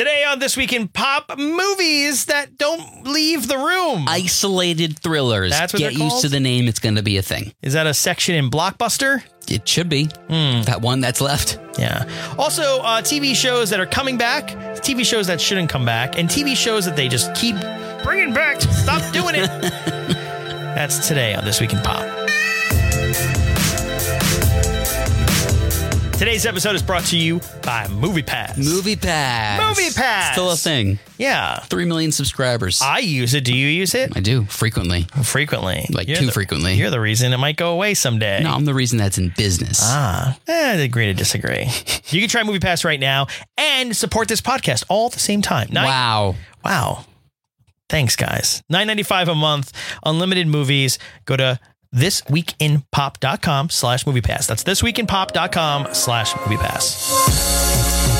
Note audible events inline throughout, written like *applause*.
Today on This Week in Pop, movies that don't leave the room. Isolated thrillers. That's what Get they're used called? to the name. It's going to be a thing. Is that a section in Blockbuster? It should be. Hmm. That one that's left. Yeah. Also, uh, TV shows that are coming back, TV shows that shouldn't come back, and TV shows that they just keep bringing back. Stop doing it. *laughs* That's today on This Week in Pop. Today's episode is brought to you by Movie Pass. Movie Pass. Movie Pass. Still a thing. Yeah. Three million subscribers. I use it. Do you use it? I do frequently. Frequently. Like You're too the- frequently. You're the reason it might go away someday. No, I'm the reason that's in business. Ah, eh, I agree to disagree. *laughs* you can try Movie Pass right now and support this podcast all at the same time. Nine- wow. Wow. Thanks, guys. Nine ninety five a month, unlimited movies. Go to thisweekinpop.com slash movie pass. That's thisweekinpop.com slash movie pass.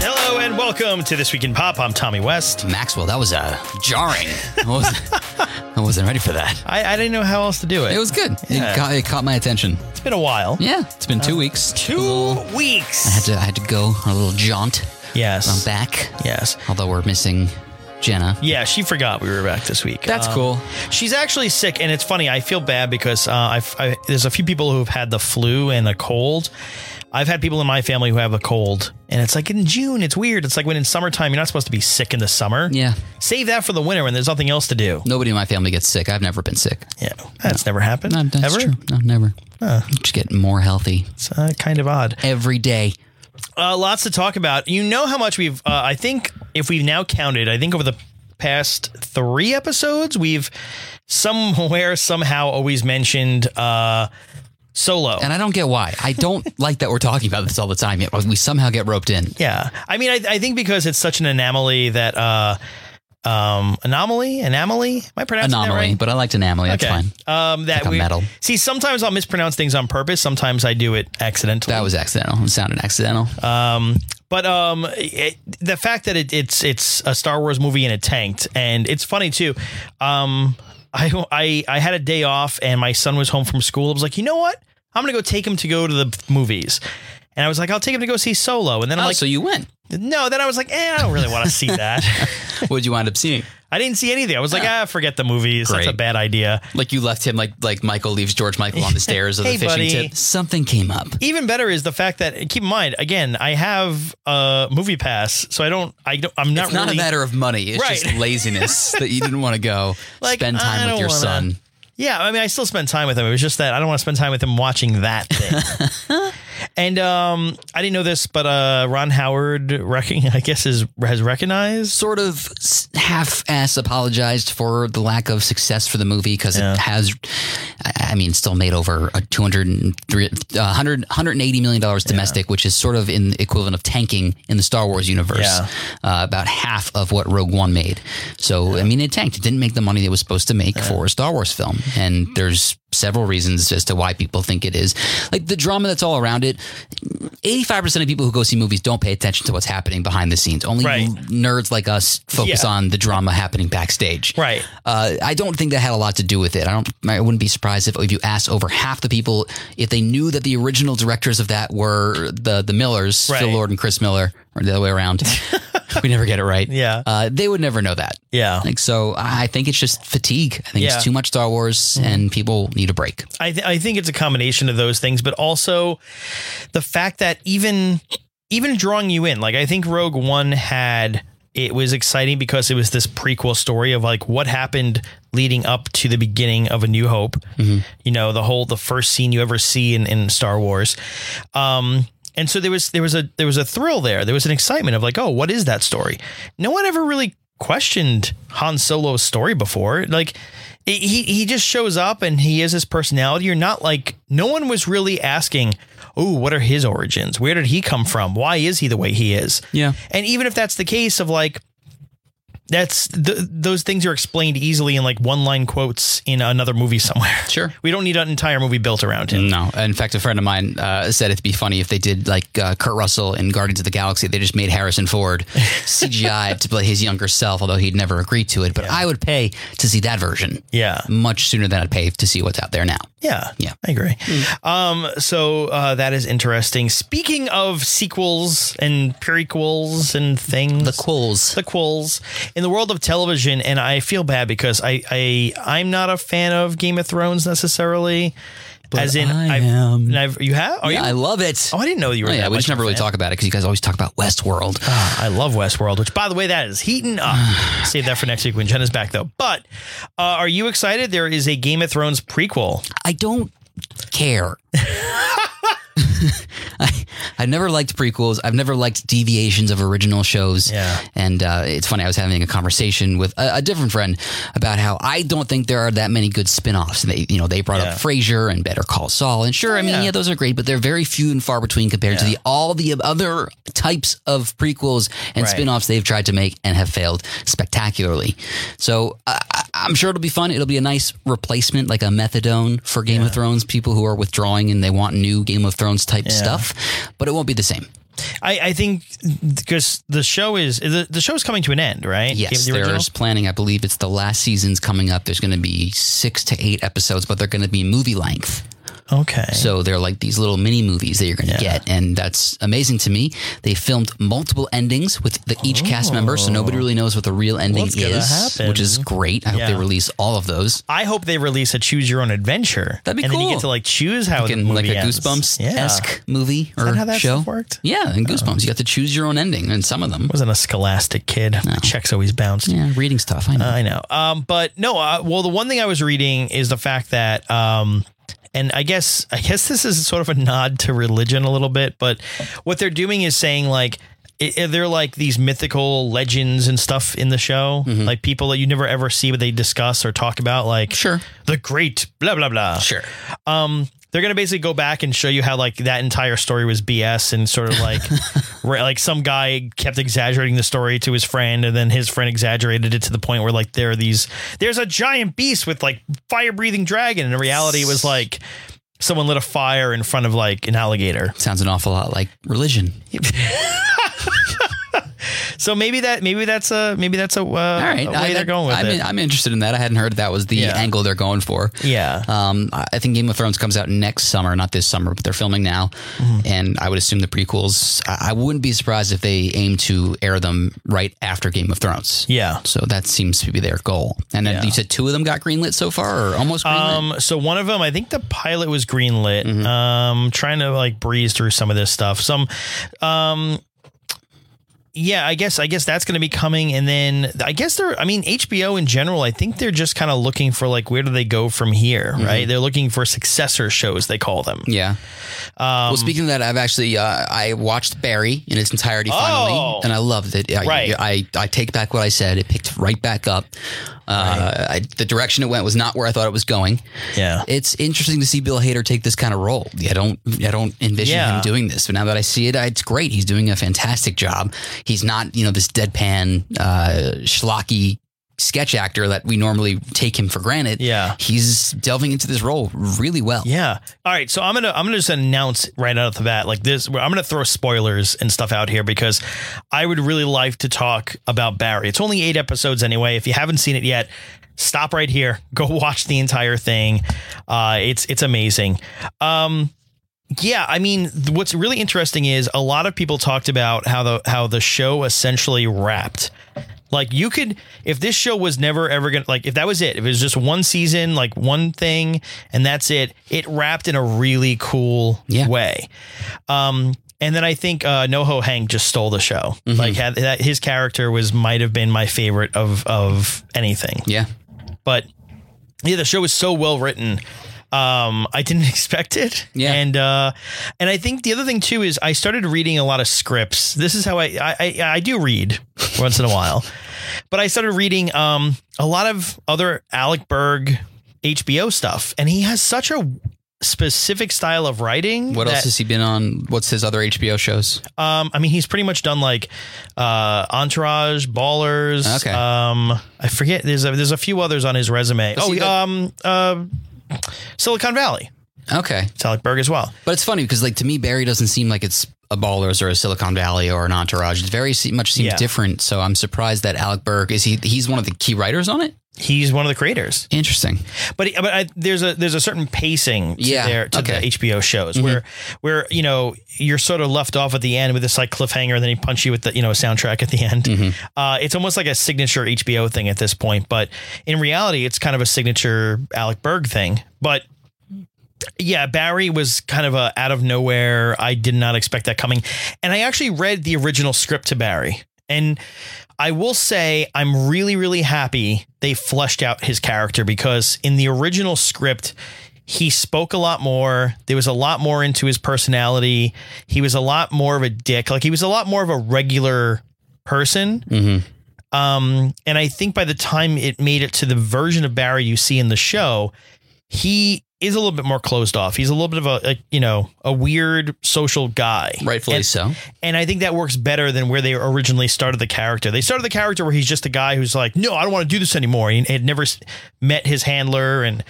Hello and welcome to This Week in Pop. I'm Tommy West. Maxwell, that was uh, jarring. I wasn't, *laughs* I wasn't ready for that. I, I didn't know how else to do it. It was good. Yeah. It, caught, it caught my attention. it's been a while. Yeah, it's been two weeks. Two little- weeks. I had to. I had to go on a little jaunt. yes. I'm back. Yes. Although we're missing Jenna. Yeah, she forgot we were back this week. That's Um, cool. She's actually sick, and it's funny. I feel bad because uh, I've, I, there's a few people who've had the flu and a cold. I've had people in my family who have a cold, and it's like in June. It's weird. It's like when in summertime, you're not supposed to be sick in the summer. Yeah. Save that for the winter when there's nothing else to do. Nobody in my family gets sick. I've never been sick. Yeah, that's never happened. No, that's ever. true. No, never. Just getting more healthy It's uh, kind of odd. every day. Uh, lots to talk about. You know how much we've. Uh, I think if we've now counted, I think over the past three episodes, we've somewhere somehow always mentioned uh, Solo. And I don't get why. I don't *laughs* like that we're talking about this all the time. Yet we somehow get roped in. Yeah, I mean, I, I think because it's such an anomaly that uh, um, anomaly, anomaly. Am I pronouncing Anomaly, right? but I liked anomaly. That's fine. Um, that Like we metal. see. Sometimes I'll mispronounce things on purpose. Sometimes I do it accidentally. That was accidental. It sounded accidental. Um, but um, it, the fact that it, it's it's a Star Wars movie and it tanked, and it's funny too. Um, I I I had a day off, and my son was home from school. I was like, you know what? I'm gonna go take him to go to the movies. And I was like, I'll take him to go see Solo. And then I'm oh, like, so you went. No. Then I was like, eh, I don't really want to see *laughs* that. What did you wind up seeing? I didn't see anything. I was like, ah, forget the movies. That's a bad idea. Like you left him like like Michael leaves George Michael on the *laughs* stairs of Hey, the fishing buddy. tip. Something came up. Even better is the fact that keep in mind again, I have a movie pass, so I don't. I don't. I'm not It's not really. a matter of money. It's Right. just *laughs* laziness that you didn't want to go Like, spend I time with don't your wanna- son. Yeah, I mean, I still spend time with him. It was just that I don't want to spend time with him watching that thing. And um, I didn't know this, but uh, Ron Howard, recon- I guess, is has recognized. Sort of half-ass apologized for the lack of success for the movie because Yeah. it has, I mean, still made over a 203, uh, 100, 180 million dollars domestic, which is sort of in the equivalent of tanking in the Star Wars universe. Yeah. Uh, about half of what Rogue One made. So I mean, it tanked. It didn't make the money it was supposed to make for a Star Wars film, and there's several reasons as to why people think it is. Like the drama that's all around it. 85% of people who go see movies don't pay attention to what's happening behind the scenes. Only Right. nerds like us focus Yeah. on the drama happening backstage. Right. Uh, I don't think that had a lot to do with it. I don't. I wouldn't be surprised if, if you asked over half the people if they knew that the original directors of that were the the Millers, Phil Lord and Chris Miller, or the other way around. *laughs* *laughs* we never get it right. Yeah. uh, they would never know that. Yeah, Like so, I think it's just fatigue. I think Yeah. Mm-hmm. it's too much Star Wars, and people need a break. I th- I think it's a combination of those things, but also the fact that even even drawing you in, like I think Rogue One had it was exciting because it was this prequel story of like what happened leading up to the beginning of A New Hope. You know, the whole the first scene you ever see in, in Star Wars. Um and so there was there was a there was a thrill there. There was an excitement of like, oh, what is that story? No one ever really questioned Han Solo's story before. Like he he just shows up and he is his personality. You're not like no one was really asking, "Oh, what are his origins? Where did he come from? Why is he the way he is?" Yeah. And even if that's the case of like that's th- those things are explained easily in like one line quotes in another movie somewhere. *laughs* Sure. We don't need an entire movie built around him. No. In fact, a friend of mine uh, said it'd be funny if they did like uh, Kurt Russell in Guardians of the Galaxy. They just made Harrison Ford *laughs* CGI to play his younger self, although he'd never agreed to it. But I would pay to see that version Yeah. much sooner than I'd pay to see what's out there now. Yeah. Yeah. I agree. Um, so uh, that is interesting. Speaking of sequels and prequels and things. The Quills. the quills in the world of television and i feel bad because i i i'm not a fan of game of thrones necessarily But as in I I've, am. I've you have are yeah, I love it. oh i didn't know you were Oh, yeah, we just never really fan. talk about it because you guys always talk about Westworld. Ah, i love westworld which by the way that is heating up *sighs* save that for next week when jenna's back though but uh, are you excited there is a game of thrones prequel I don't care. *laughs* *laughs* I, I've never liked prequels. I've never liked deviations of original shows. Yeah. And uh, it's funny, I was having a conversation with a, a different friend about how I don't think there are that many good spin offs. And they, you know, they brought Yeah. up Frasier and Better Call Saul. And sure, I mean, yeah. yeah. those are great, but they're very few and far between compared to the all the other types of prequels and Right. spin offs they've tried to make and have failed spectacularly. So uh, I'm sure it'll be fun. It'll be a nice replacement, like a methadone for Game of Thrones people who are withdrawing and they want new Game of Thrones type stuff, but it won't be the same. I, I think because the show is the, the show's coming to an end right Yes, the there's planning. I believe it's the last season's coming up. There's going to be six to eight episodes, but they're going to be movie length. Okay So they're like these little mini movies that you're going to Yeah. get, and that's amazing to me. They filmed multiple endings with the, each cast member, so nobody really knows what the real ending What's is, which is great. I hope they release all of those. I hope they release a choose your own adventure. That'd be and then you cool. get to like choose how Like, the movie like a. Goosebumps Yeah. esque movie or that how that show. worked? Yeah, And Goosebumps, you got to choose your own ending, and some of them. wasn't a scholastic kid. My checks always bounced. Yeah, reading stuff. I know. I know. Um, but no. Uh, well, the one thing I was reading is the fact that, um, and I guess I guess this is sort of a nod to religion a little bit, but what they're doing is saying like. I- They're like these mythical legends and stuff in the show, Mm-hmm. like people that you never ever see, but they discuss or talk about, like Sure. the great blah blah blah. Sure. um they're gonna basically go back and show you how like that entire story was BS and sort of like *laughs* re- like some guy kept exaggerating the story to his friend and then his friend exaggerated it to the point where like there are these there's a giant beast with like fire breathing dragon and in reality it was like someone lit a fire in front of like an alligator Sounds an awful lot like religion. *laughs* so maybe that maybe that's a maybe that's a, uh, All right, a way I, they're going with I'm, it I'm interested in that. I hadn't heard that was the Yeah. angle they're going for. yeah Um, I I think Game of Thrones comes out next summer, not this summer, but they're filming now. Mm-hmm. And I would assume the prequels, I, I wouldn't be surprised if they aim to air them right after Game of Thrones. yeah So that seems to be their goal. And then Yeah. you said two of them got greenlit so far, or almost greenlit? Um, so one of them, I think the pilot was greenlit. Mm-hmm. Um, trying to like breeze through some of this stuff. Some, um, yeah, I guess I guess that's going to be coming, and then I guess they're. I mean, HBO in general, I think they're just kind of looking for like where do they go from here, Mm-hmm. right? They're looking for successor shows, they call them. yeah. Um, well, speaking of that, I've actually uh, I watched Barry in its entirety finally, Oh. and I loved it. I, Right. I, I take back what I said. It picked right back up. Uh, I, the direction it went was not where I thought it was going. yeah, It's interesting to see Bill Hader take this kind of role. I don't, I don't envision Yeah. him doing this, but now that I see it, it's great. He's doing a fantastic job. He's not, you know, this deadpan, uh, schlocky sketch actor that we normally take him for granted. Yeah. he's delving into this role really well. Yeah. All right. So I'm gonna I'm gonna just announce right out of the bat like this. I'm gonna throw spoilers and stuff out here because I would really like to talk about Barry. It's only eight episodes anyway. If you haven't seen it yet, stop right here. Go *laughs* watch the entire thing. Uh, it's it's amazing. Um, yeah, I mean, th- what's really interesting is a lot of people talked about how the how the show essentially wrapped. Like you could, if this show was never ever gonna like, if that was it, if it was just one season, like one thing, and that's it, it wrapped in a really cool Yeah. way. Um, and then I think uh, NoHo Hank just stole the show. Like had, that, his character was might have been my favorite of of anything Yeah. but yeah, the show was so well written. Um, I didn't *laughs* expect it. Yeah. And uh, and I think the other thing too is I started reading a lot of scripts. This is how I I, I, I do read *laughs* once in a while, but I started reading um a lot of other Alec Berg HBO stuff, and he has such a specific style of writing. What else has he been on? What's his other HBO shows? Um, I mean, he's pretty much done like uh, Entourage, Ballers. Okay. Um, I forget. There's a, there's a few others on his resume. Was oh, he um, uh, Silicon Valley, Okay, Alec Berg as well. but it's funny because like to me, Barry doesn't seem like it's a Ballers or a Silicon Valley or an Entourage. It very much seems Yeah. different. So I'm surprised that Alec Berg is he. He's one of the key writers on it. He's one of the creators, Interesting. but but I, there's a there's a certain pacing to Yeah, their to okay. Mm-hmm. the HBO shows where where you know you're sort of left off at the end with this like cliffhanger, and then he punch you with the you know soundtrack at the end. Mm-hmm. Uh, it's almost like a signature HBO thing at this point, but in reality, it's kind of a signature Alec Berg thing. But yeah, Barry was kind of a out of nowhere. I did not expect that coming. And I actually read the original script to Barry. And I will say I'm really, really happy they fleshed out his character because in the original script, he spoke a lot more. There was a lot more into his personality. He was a lot more of a dick. Like he was a lot more of a regular person. Mm-hmm. Um, and I think by the time it made it to the version of Barry you see in the show, he is a little bit more closed off. He's a little bit of a, a you know a weird social guy, Rightfully and, so. And I think that works better than where they originally started the character. They started the character where he's just a guy who's like, no, I don't want to do this anymore. He had never met his handler, and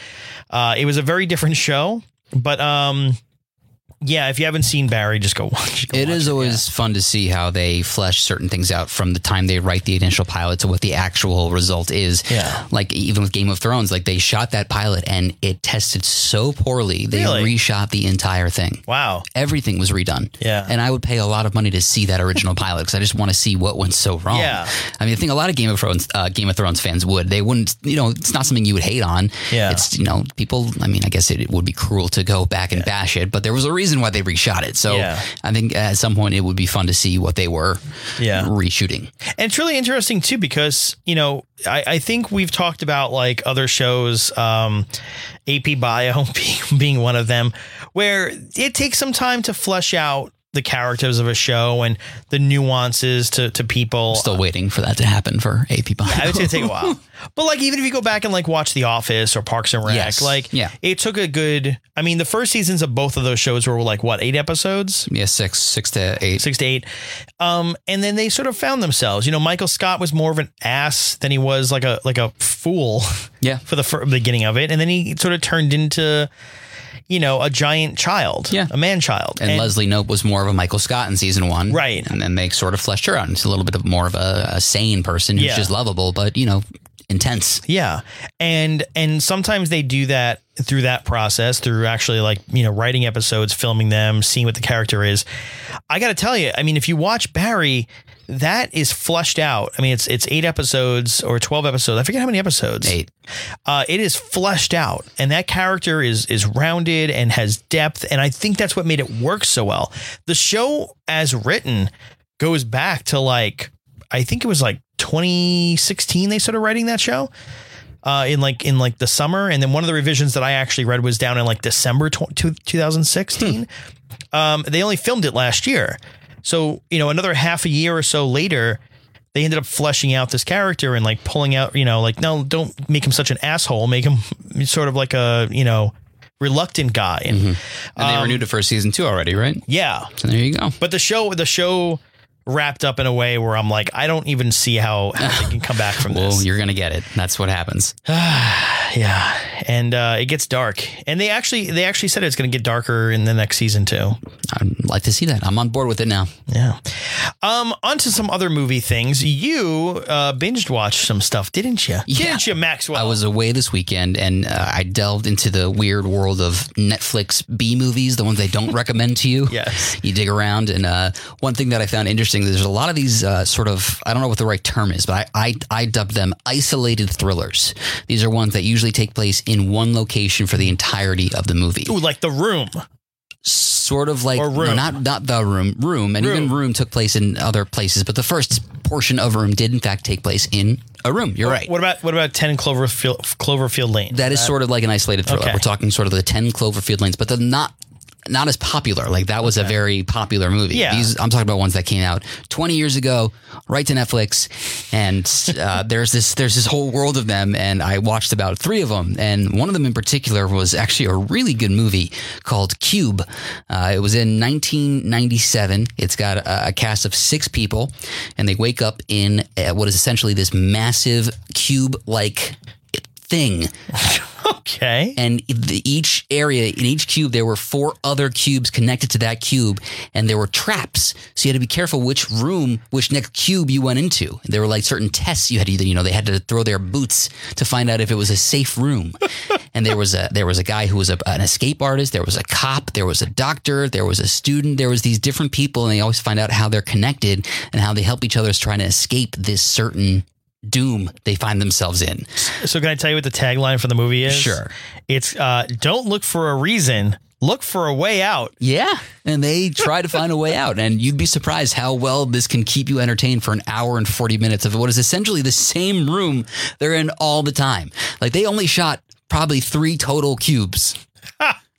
uh, it was a very different show. But um, yeah, if you haven't seen Barry, just go *laughs* watch. Go It watch is always fun to see how they flesh certain things out from the time they write the initial pilot to what the actual result is. Yeah. Like even with Game of Thrones, like they shot that pilot and it tested so poorly. They Really? reshot the entire thing. Wow. Everything was redone. Yeah. And I would pay a lot of money to see that original pilot because I just want to see what went so wrong. Yeah. I mean, I think a lot of Game of Thrones, uh, Game of Thrones fans would. They wouldn't, you know, it's not something you would hate on. Yeah. It's, you know, people, I mean, I guess it, it would be cruel to go back and bash it, but there was a reason why they reshot it. So Yeah. I think at some point it would be fun to see what they were Yeah. reshooting. And it's really interesting too because you know I, I think we've talked about like other shows, um, AP Bio *laughs* being, being one of them, where it takes some time to flesh out the characters of a show and the nuances to to people. Still waiting for that to happen for AP Bio. I would say it take a *laughs* while. But like even if you go back and like watch The Office or Parks and Rec, Yes. like Yeah. it took a good I mean the first seasons of both of those shows were like what, eight episodes? yeah, six, six to eight. six to eight. Um, and then they sort of found themselves. You know, Michael Scott was more of an ass than he was like a like a fool *laughs* Yeah. for the fir- beginning of it, and then he sort of turned into, you know, a giant child, Yeah. a man child, And, Leslie Knope was more of a Michael Scott in season one. Right. And then they sort of fleshed her out into a little bit of more of a, a sane person who's Yeah. just lovable, but, you know, intense. Yeah. And and sometimes they do that through that process, through actually like, you know, writing episodes, filming them, seeing what the character is. I got to tell you, I mean, if you watch Barry, that is fleshed out. I mean, it's it's 8 episodes or 12 episodes. I forget how many episodes. Eight. Uh, it is fleshed out and that character is is rounded and has depth and I think that's what made it work so well. The show as written goes back to like I think it was like 2016 they started writing that show uh, in like in like the summer, and then one of the revisions that I actually read was down in like December tw- two- 2016. Um, they only filmed it last year, so you know another half a year or so later, they ended up fleshing out this character and like pulling out you know like no, don't make him such an asshole, make him *laughs* sort of like a you know reluctant guy, and And they Um, renewed it for season two already, right? yeah, So there you go. but the show the show wrapped up in a way where I'm like I don't even see how, how they can come back from Well, this. you're going to get it. That's what happens. *sighs* Yeah, and uh, it gets dark, and they actually they actually said it's going to get darker in the next season too. I'd like to see that. I'm on board with it now. Yeah. Um. On to some other movie things. You uh, binged watched some stuff, didn't you? Yeah. Didn't you, Maxwell? I was away this weekend and uh, I delved into the weird world of Netflix B movies, the ones they don't *laughs* recommend to you. Yes. You dig around. And uh, one thing that I found interesting, is there's a lot of these uh, sort of, I don't know what the right term is, but I, I, I dubbed them isolated thrillers. These are ones that usually take place in one location for the entirety of the movie. Ooh, like the room. Sort of like, Or Room. no, not, not the room, room. And even Room. room took place in other places, but the first portion of room did in fact take place in a room. You're right. What about what about Ten Cloverfield Cloverfield Lane? That is sort of like an isolated thriller. Okay. We're talking sort of the 10 Cloverfield lanes, but they're not not as popular. Like that was a very popular movie. Yeah. These I'm talking about ones that came out 20 years ago, right to Netflix, and uh, *laughs* there's this there's this whole world of them, and I watched about three of them, and one of them in particular was actually a really good movie called Cube. Uh, it was in 1997. It's got a, a cast of six people, and they wake up in uh, what is essentially this massive cube-like thing. *laughs* Okay. and the, each area in each cube there were four other cubes connected to that cube and there were traps. So you had to be careful which room which next cube you went into. There were like certain tests you had to either you know they had to throw their boots to find out if it was a safe room. *laughs* And there was a there was a guy who was a, an escape artist there was a cop there was a doctor there was a student there was these different people and they always find out how they're connected and how they help each other is trying to escape this certain doom they find themselves in So can I tell you what the tagline for the movie is? Sure. It's uh, "Don't look for a reason, look for a way out." Yeah. And they try to find a way out. And you'd be surprised how well this can keep you entertained for an hour and 40 minutes of what is essentially the same room they're in all the time. Like they only shot probably three total cubes.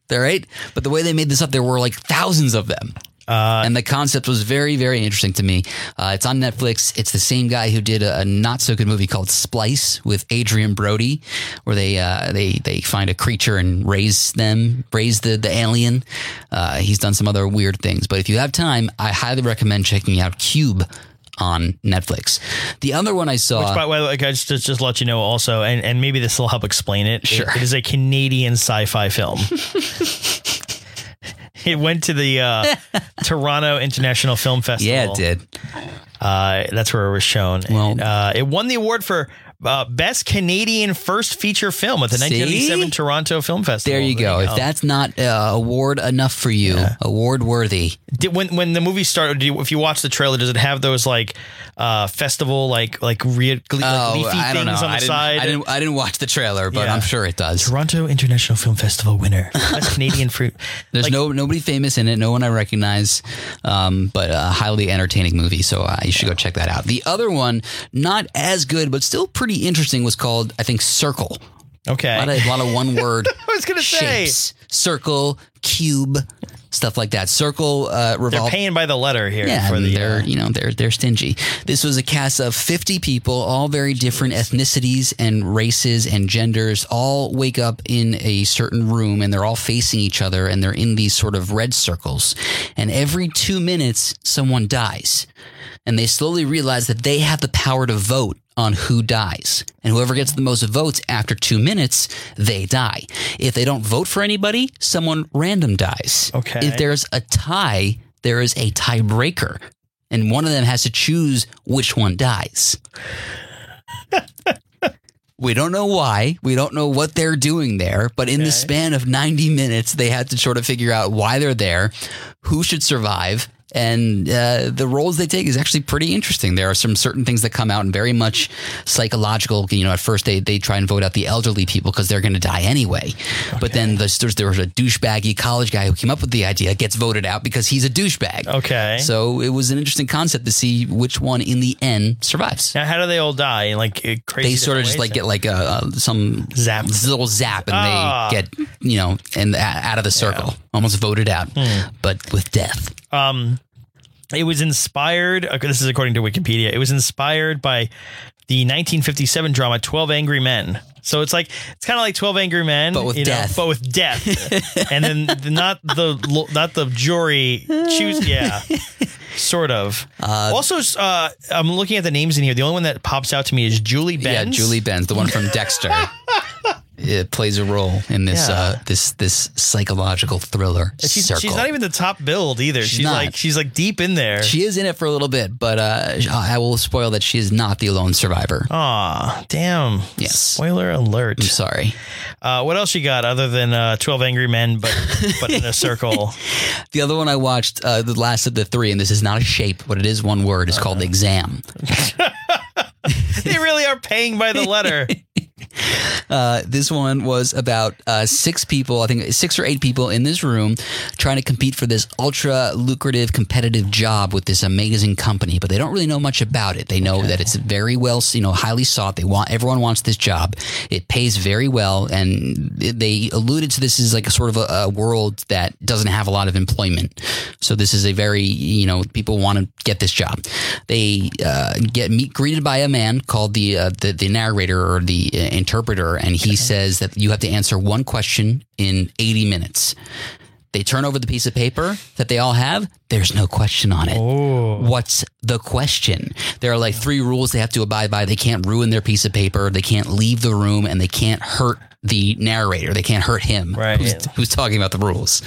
They're right. But the way they made this up, there were like thousands of them. And the concept was very, very interesting to me. Uh, it's on Netflix. It's the same guy who did a, a not so good movie called Splice with Adrien Brody, where they uh, they they find a creature and raise them, raise the the alien. Uh, he's done some other weird things, but if you have time, I highly recommend checking out Cube on Netflix. The other one I saw. Which by the way, like, I just, just let you know also, and, and maybe this will help explain it. It- Sure. it is a Canadian sci-fi film. *laughs* *laughs* it went to the uh, *laughs* Toronto International Film Festival. yeah, it did. Uh, that's where it was shown. Well- And, uh, it won the award for uh, best Canadian first feature film at the See? 1997 Toronto Film Festival. There you go. If that's not uh, award enough for you, award worthy. Did, when when the movie started, you, if you watch the trailer, does it have those like uh, festival like like, re- like leafy Oh, I don't know. things on the I didn't, side? I didn't. I didn't watch the trailer, but Yeah. I'm sure it does. Toronto International Film Festival winner, *laughs* best Canadian fruit. There's Like- no nobody famous in it, no one I recognize, um, but a highly entertaining movie. So uh, you should go check that out. The other one, not as good, but still pretty interesting, was called I think Circle. Okay, A lot of, a lot of one *laughs* word I was gonna say shapes, circle, cube, stuff like that. Circle uh, they're paying by the letter here Yeah, for the. they're uh, you know they're they're stingy. This was a cast of fifty people, all very different ethnicities and races and genders. All wake up in a certain room, and they're all facing each other, and they're in these sort of red circles. And every two minutes, someone dies, and they slowly realize that they have the power to vote on who dies. And whoever gets the most votes after two minutes, they die. If they don't vote for anybody, someone random dies. Okay. If there's a tie, there is a tiebreaker. And one of them has to choose which one dies. *laughs* we don't know why. We don't know what they're doing there. But in the span of 90 minutes, they had to sort of figure out why they're there, who should survive. And uh, the roles they take is actually pretty interesting. There are some certain things that come out and very much psychological. You know, at first they, they try and vote out the elderly people because they're going to die anyway. But then there's, there's, there was a douchebaggy college guy who came up with the idea, gets voted out because he's a douchebag. Okay. So it was an interesting concept to see which one in the end survives. now, how do they all die? Like uh, crazy. They sort of just like get like a, uh some Zap. little zap, and Ah. they get you know and out of the circle, almost voted out, Hmm. but with death. Um, it was inspired. Okay, this is according to Wikipedia. It was inspired by the 1957 drama 12 Angry Men. So it's like it's kind of like 12 Angry Men, But with you know, death. but with death, *laughs* and then the, not the not the jury choose. Yeah, sort of. also, uh, I'm looking at the names in here. The only one that pops out to me is Julie Benz. Yeah, Julie Benz, the one from Dexter. *laughs* It plays a role in this Yeah. uh, this this psychological thriller. She's, circle. she's not even the top billed either. She's, not. like she's like deep in there. She is in it for a little bit, but uh, I will spoil that she is not the alone survivor. Aw, damn. Yes. Spoiler alert. I'm sorry. Uh, what else you got other than uh, Twelve Angry Men, but but in a circle? *laughs* The other one I watched, uh, the last of the three, and this is not a shape, but it is one word. It's called exam. *laughs* they really are paying by the letter. *laughs* Uh, this one was about uh, six people, I think six or eight people in this room trying to compete for this ultra lucrative competitive job with this amazing company, but they don't really know much about it. They know that it's very well, you know, highly sought. They want everyone wants this job. It pays very well, and they alluded to this as like a sort of a, a world that doesn't have a lot of employment. So this is a very, you know, people want to get this job. They uh, get meet greeted by a man called the uh, the, the narrator or the uh, interpreter, and he says that you have to answer one question in 80 minutes. They turn over the piece of paper that they all have. There's no question on it. What's the question? There are like three rules they have to abide by. They can't ruin their piece of paper. They can't leave the room, and they can't hurt the narrator. They can't hurt him, Right. who's, who's talking about the rules.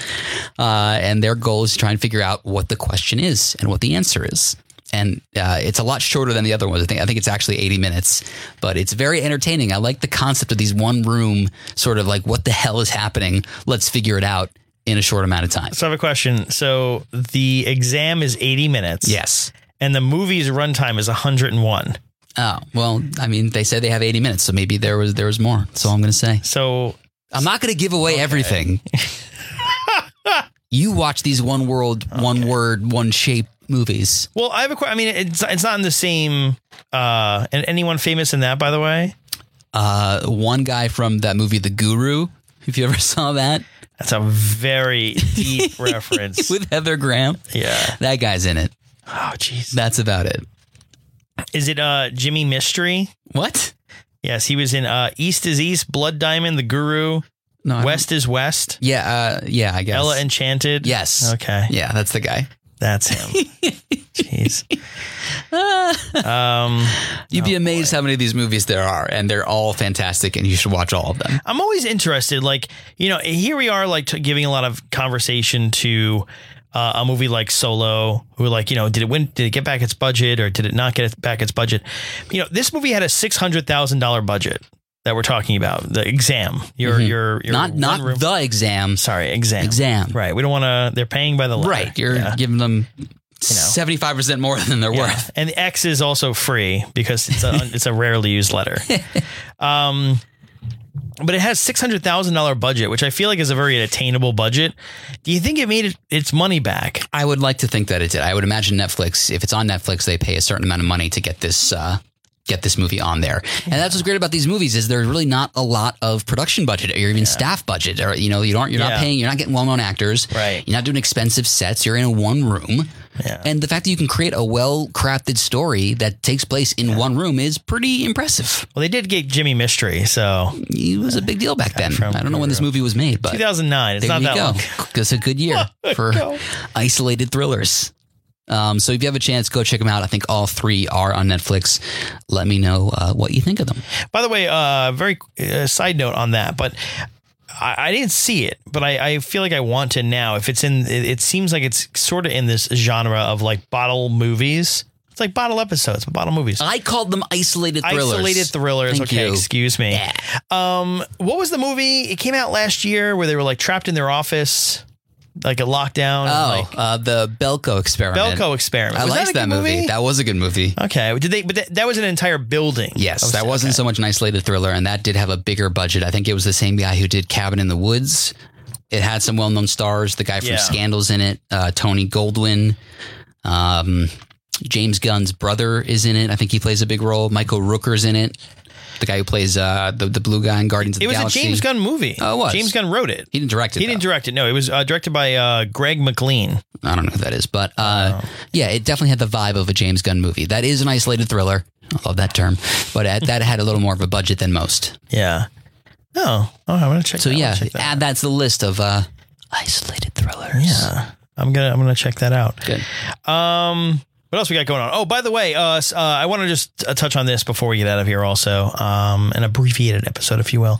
Uh, and their goal is to try and figure out what the question is and what the answer is. And uh, it's a lot shorter than the other ones. I think I think it's actually 80 minutes, but it's very entertaining. I like the concept of these one room sort of like what the hell is happening? Let's figure it out in a short amount of time. So I have a question. So the exam is 80 minutes. Yes. And the movie's runtime is 101. Oh well, I mean, they said they have 80 minutes, so maybe there was there was more. That's all I'm going to say. So I'm not going to give away everything. *laughs* you watch these one world, one word, one shape movies. Well, I have a question. I mean, it's it's not in the same. Uh, and anyone famous in that, by the way? Uh, one guy from that movie, The Guru. If you ever *laughs* saw that That's a very deep *laughs* reference. with Heather Graham, yeah. that guy's in it. Oh, jeez. That's about it. Is it uh Jimi Mistry? What? Yes, he was in uh East is East, Blood Diamond, The Guru, No. West is West, Yeah. Uh, yeah. I guess. Ella Enchanted. Yes. Okay, Yeah, that's the guy. That's him. *laughs* Jeez. Um, You'd be amazed how many of these movies there are, and they're all fantastic, and you should watch all of them. I'm always interested. Like, you know, here we are, like, t- giving a lot of conversation to uh, a movie like Solo, who, like, you know, did it win? Did it get back its budget, or did it not get back its budget? You know, this movie had a six hundred thousand dollar budget that we're talking about. The exam, your your your Not not room- the exam. sorry exam Exam. Right. We don't want to. They're paying by the letter. Right. You're Yeah. giving them seventy five percent more than they're Yeah. worth. And the X is also free because it's a *laughs* it's a rarely used letter. *laughs* Um, but it has six hundred thousand dollar budget, which I feel like is a very attainable budget. Do you think it made it, its money back? I would like to think that it did. I would imagine Netflix, if it's on Netflix, they pay a certain amount of money to get this uh, get this movie on there. And that's what's great about these movies is there's really not a lot of production budget or even staff budget. Or you know, you don't you're Yeah. not paying, you're not getting well known actors. Right. You're not doing expensive sets. You're in a one room. Yeah. And the fact that you can create a well crafted story that takes place in one room is pretty impressive. Well, they did get Jimi Mistry, so It was a big deal back then. I don't know when this movie was made, but two thousand nine. It's there not you that go. long. It's a good year *laughs* for isolated thrillers. Um, so if you have a chance, go check them out. I think all three are on Netflix. Let me know uh, what you think of them. By the way, uh, very uh, side note on that, but I, I didn't see it, but I, I feel like I want to now. If it's in, it, it seems like it's sort of in this genre of like bottle movies. It's like bottle episodes, but bottle movies. I called them isolated thrillers. Isolated thrillers. Thank okay, you. excuse me. Yeah. Um, what was the movie? It came out last year where they were like trapped in their office, like a lockdown. Oh, like uh, the Belko experiment. Belko experiment. I Was liked a that good movie. That was a good movie. okay. Did they? But that, that was an entire building. Yes, Oh, that wasn't okay. so much an isolated thriller, and that did have a bigger budget. I think it was the same guy who did Cabin in the Woods. It had some well-known stars. The guy from Yeah. Scandals in it, uh, Tony Goldwyn. Um, James Gunn's brother is in it. I think he plays a big role. Michael Rooker's in it. The guy who plays uh, the the blue guy in Guardians of the It was Galaxy. a James Gunn movie. Oh, it was. James Gunn wrote it. He didn't direct it. He didn't though. direct it. No, it was uh, directed by uh, Greg McLean. I don't know who that is, but uh, Oh. yeah, it definitely had the vibe of a James Gunn movie. That is an isolated thriller. I love that term, but uh, that had a little more of a budget than most. Yeah. Oh, oh, I'm gonna check. So that. Yeah, check that. add that to the list of uh, isolated thrillers. Yeah, I'm gonna I'm gonna check that out. Good. Um, what else we got going on? Oh, by the way, uh, uh I want to just uh, touch on this before we get out of here. Also, um, an abbreviated episode, if you will,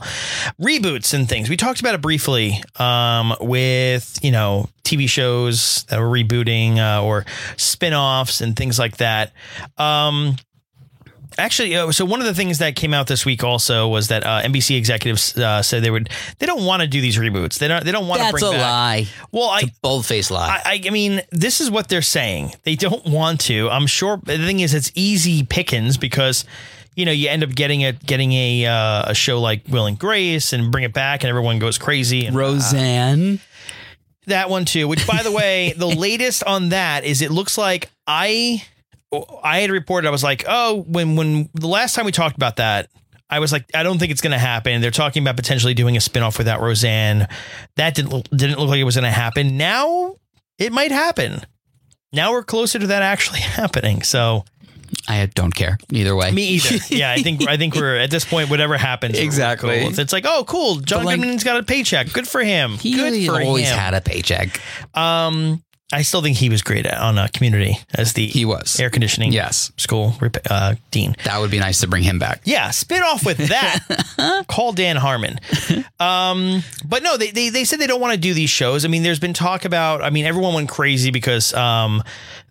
reboots and things. We talked about it briefly. Um, with you know TV shows that were rebooting uh, or spin-offs and things like that. Um. Actually, uh, so one of the things that came out this week also was that uh, NBC executives uh, said they would they don't want to do these reboots. They don't they don't want to That's bring a back. lie. Well, I Bold faced lie. I, I mean, this is what they're saying. They don't want to. I'm sure. The thing is, it's easy pickings because you know, you end up getting a getting a uh, a show like Will and Grace and bring it back, and everyone goes crazy. And Roseanne. that one too. Which, by the way, the *laughs* latest on that is it looks like I I had reported I was like, oh, when when the last time we talked about that. I was like, I don't think it's going to happen. They're talking about potentially doing a spinoff without Roseanne. That didn't look- didn't look like it was going to happen. Now it might happen. Now we're closer to that actually *laughs* happening. So I don't care either way. me either. yeah, I think I think we're at this point. Whatever happens, Exactly. cool. It's like, oh, cool. John But, like- Goodman's got a paycheck. Good for him. He Good for always him. had a paycheck. Um, I still think he was great at, on a Community as the He was. air conditioning Yes. school uh, dean. That would be nice to bring him back. Yeah, spin off with that. *laughs* Call Dan Harmon. Um, but no, they, they they said they don't want to do these shows. I mean, there's been talk about. I mean, everyone went crazy because um,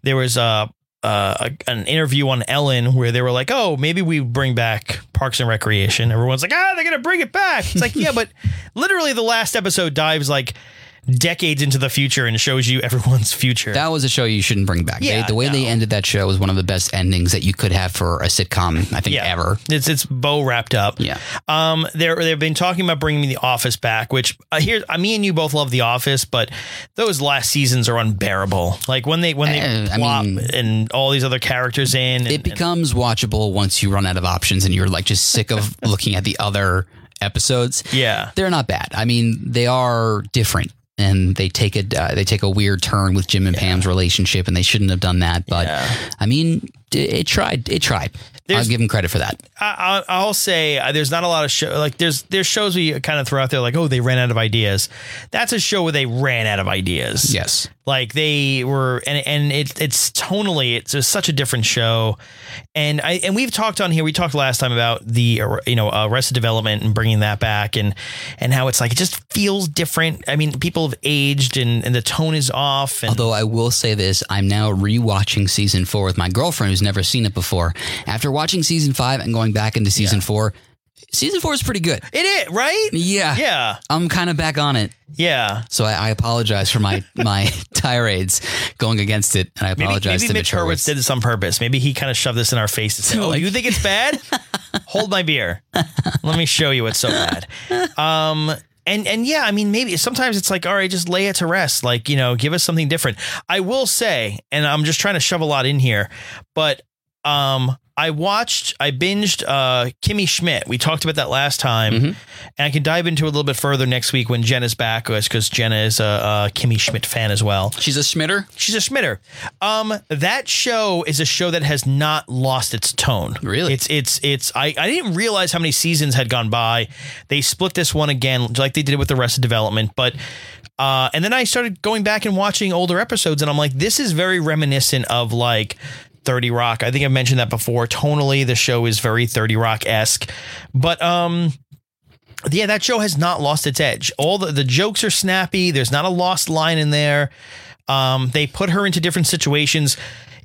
there was a. Uh, a, an interview on Ellen where they were like, "Oh, maybe we bring back Parks and Recreation." Everyone's like, "Ah, they're gonna bring it back." It's like, yeah, but *laughs* literally the last episode dives like decades into the future and shows you everyone's future. That was a show you shouldn't bring back. Yeah, they, the way they ended that show was one of the best endings that you could have for a sitcom, I think, yeah, ever. It's it's bow wrapped up. Yeah. Um, they're they've been talking about bringing The Office back, which uh, here, uh, me and you both love The Office, but those last seasons are unbearable. Like when they when they Eh, I mean- and all these other characters in, and, It becomes watchable once you run out of options and you're like just sick of *laughs* looking at the other episodes. yeah, They're not bad. I mean, they are different. And they take a uh, they take a weird turn with Jim and Pam's relationship, and they shouldn't have done that. But Yeah. I mean, it, it tried. It tried. There's- I'll give them credit for that. I, I- I'll say uh, there's not a lot of show like there's there's shows we kind of throw out there like oh they ran out of ideas. That's a show where they ran out of ideas. Yes. Like they were and and it, it's tonally it's just such a different show. And i and we've talked on here we talked last time about the you know uh, arrested development and bringing that back and and how it's like it just feels different. I mean people have aged and and the tone is off and Although I will say this, I'm now rewatching season four with my girlfriend who's never seen it before. After watching season five and going back into season four, season four is pretty good. it is right Yeah. yeah I'm kind of back on it. yeah So I, I apologize for my *laughs* my tirades going against it, and I apologize maybe to Mitch Hurwitz did this on purpose. Maybe he kind of shoved this in our faces. said, *laughs* "Oh, Like- you think it's bad? *laughs* Hold my beer. Let me show you it's so bad." Um, and and yeah, I mean, maybe sometimes it's like, all right, just lay it to rest. Like you know, give us something different. I will say, and I'm just trying to shove a lot in here, but um, I watched, I binged uh, Kimmy Schmidt. We talked about that last time, Mm-hmm. and I can dive into it a little bit further next week when Jenna's back, because Jenna is a, a Kimmy Schmidt fan as well. She's a Schmitter. She's a Schmitter. Um, that show is a show that has not lost its tone. Really? It's it's it's. I I didn't realize how many seasons had gone by. They split this one again, like they did with the Arrested Development, but. Uh, and then I started going back and watching older episodes, and I'm like, this is very reminiscent of like 30 Rock. I think I've mentioned that before. Tonally, the show is very 30 Rock esque, but um, yeah, that show has not lost its edge. All the, the jokes are snappy. There's not a lost line in there. Um, they put her into different situations.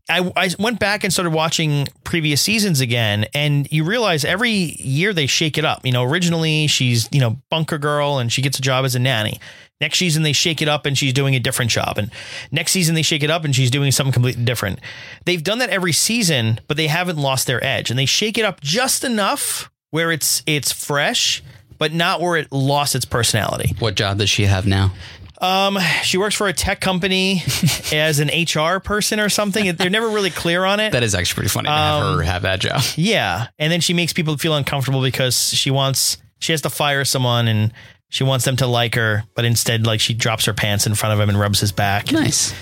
I, I went back and started watching previous seasons again, and you realize every year they shake it up. You know, originally she's, you know, bunker girl and she gets a job as a nanny. Next season they shake it up and she's doing a different job. And next season they shake it up and she's doing something completely different. They've done that every season, but they haven't lost their edge. And they shake it up just enough where it's it's fresh, but not where it lost its personality. What job does she have now? Um, she works for a tech company *laughs* as an HR person or something. They're never really clear on it. That is actually pretty funny to have Um, her have that job. Yeah, and then she makes people feel uncomfortable because she wants she has to fire someone and she wants them to like her, but instead, like she drops her pants in front of him and rubs his back. Nice.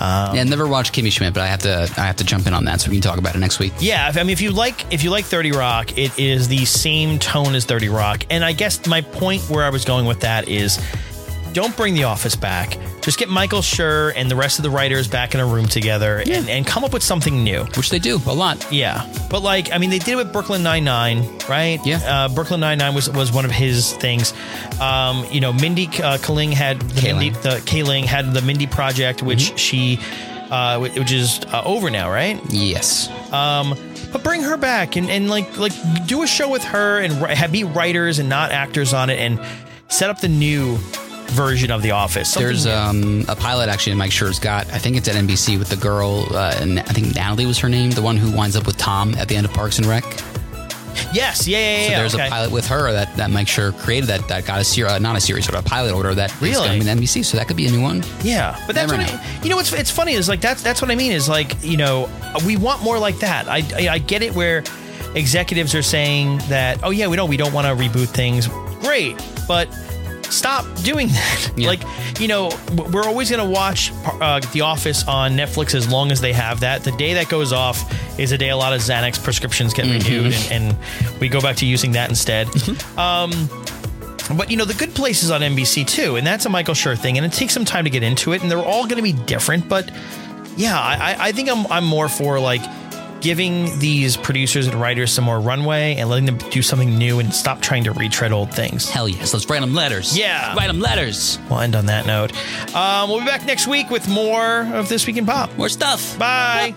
Um, yeah, never watched Kimmy Schmidt, but I have to I have to jump in on that so we can talk about it next week. Yeah, I mean, if you like if you like Thirty Rock, it is the same tone as Thirty Rock, and I guess my point where I was going with that is, don't bring The Office back. Just get Michael Schur and the rest of the writers back in a room together and, and come up with something new. Which they do a lot. Yeah, but like I mean, they did it with Brooklyn Nine Nine, right? Yeah. uh, Brooklyn Nine Nine was was one of his things. Um, you know, Mindy uh, Kaling had the Kaling. Mindy the Kaling had the Mindy Project, which Mm-hmm. she, uh, which is uh, over now, right? Yes. Um, but bring her back and, and like like do a show with her and have be writers and not actors on it and set up the new version of The Office. Something There's um, a pilot actually Mike Schur's got. I think it's at NBC with the girl, uh, and I think Natalie was her name, the one who winds up with Tom at the end of Parks and Rec. Yes, yeah, yeah, yeah. So there's okay. a pilot with her that, that Mike Schur created that that got a series, uh, not a series, but a pilot order that Really? coming to NBC. So that could be a new one. Yeah, but that's Never what know. I, you know. What's it's funny is like that's that's what I mean is like you know we want more like that. I I, I get it where executives are saying that oh yeah we don't we don't want to reboot things. Great, but stop doing that. Yeah. Like you know we're always gonna watch uh, The Office on Netflix as long as they have that. The day that goes off is a day a lot of Xanax prescriptions get mm-hmm. renewed and, and we go back to using that instead. Mm-hmm. Um, but you know, the good place is on NBC too, and that's a Michael Schur thing, and it takes some time to get into it, and they're all going to be different. But yeah, I, I- I think I'm I'm more for like giving these producers and writers some more runway and letting them do something new and stop trying to retread old things. Hell yes, let's write them letters. Yeah. write them letters. We'll end on that note. Um, we'll be back next week with more of this week in pop. More stuff. Bye.